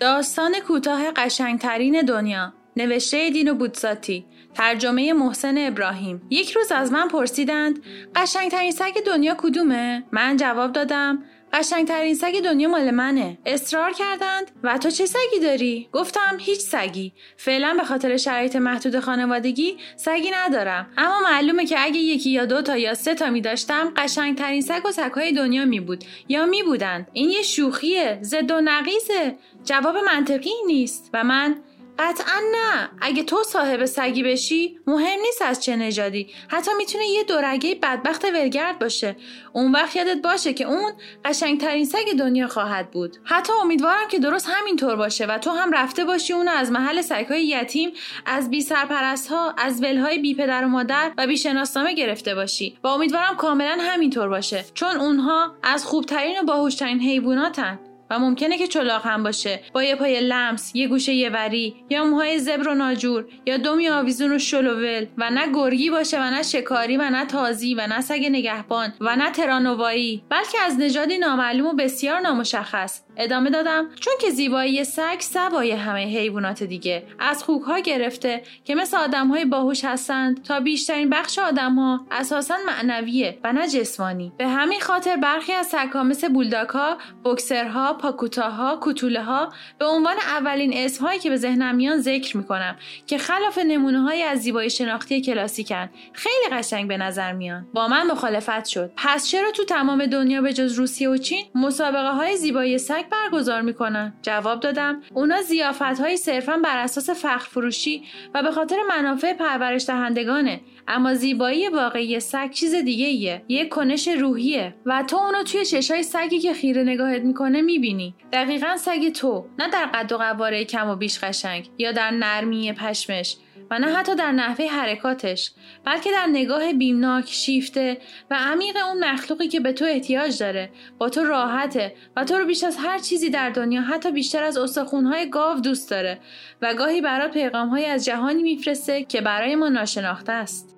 داستان کوتاه قشنگترین دنیا نوشته دین و بودساتی ترجمه محسن ابراهیم. یک روز از من پرسیدند قشنگترین سگ دنیا کدومه؟ من جواب دادم قشنگترین سگ دنیا مال منه. اصرار کردند. و تو چه سگی داری؟ گفتم هیچ سگی. فعلا به خاطر شرایط محدود خانوادگی سگی ندارم. اما معلومه که اگه یکی یا دو تا یا سه تا می داشتم قشنگترین سگ و سگهای دنیا می بود. یا می بودند این یه شوخیه. زد و نقیزه جواب منطقی نیست. و من قطعا نه. اگه تو صاحب سگی بشی مهم نیست از چه نژادی. حتی می‌تونه یه دورگه بدبخت ولگرد باشه. اون وقت یادت باشه که اون قشنگترین سگ دنیا خواهد بود. حتی امیدوارم که درست همینطور باشه و تو هم رفته باشی اونو از محل سگهای یتیم از بی سرپرست ها از ولهای بی پدر و مادر و بی شناسنامه گرفته باشی. و امیدوارم کاملا همینطور باشه. چون اونها از خوبترین و باهوشترین حیواناتن. و ممکنه که چلاق هم باشه. با یه پای لمس یه گوشه یه وری یا موهای زبر و ناجور یا دومی آویزون و شلوول و نه گرگی باشه و نه شکاری و نه تازی و نه سگ نگهبان و نه ترانوایی. بلکه از نژادی نامعلوم و بسیار نامشخص. ادامه دادم چون که زیبایی سگ سوای همه حیوانات دیگه. از خوکها گرفته که مثل آدمهای باهوش هستند تا بیشترین بخش آدمها اساسا معنویه و نه جسمانی. به همین خاطر برخی از سگها مثل بولداکها بکسرها پاکوتاها کوتوله ها به عنوان اولین اسمهایی که به ذهنم میان ذکر می‌کنم که خلاف نمونه های از زیبایی شناختی کلاسیکن. خیلی قشنگ به نظر میان. با من مخالفت شد. پس چرا تو تمام دنیا به جز روسیه و چین مسابقه های زیبایی سگ برگزار می‌کنن؟ جواب دادم. اونا زیافت های صرفا بر اساس فخر فروشی و به خاطر منافع پرورش دهندگانه اما زیبایی واقعی سگ چیز دیگه ایه یه کنش روحیه. و تو اونو توی چشای سگی که خیره نگاهت می‌کنه می‌بینی. دقیقا سگ تو نه در قد و قواره کم و بیش قشنگ یا در نرمی پشمش و نه حتی در نحوه حرکاتش بلکه در نگاه بیمناک شیفته و عمیق اون مخلوقی که به تو احتیاج داره. با تو راحته و تو رو بیش از هر چیزی در دنیا حتی بیشتر از استخونهای گاو دوست داره و گاهی برای پیغامهایی از جهانی میفرسته که برای ما ناشناخته است.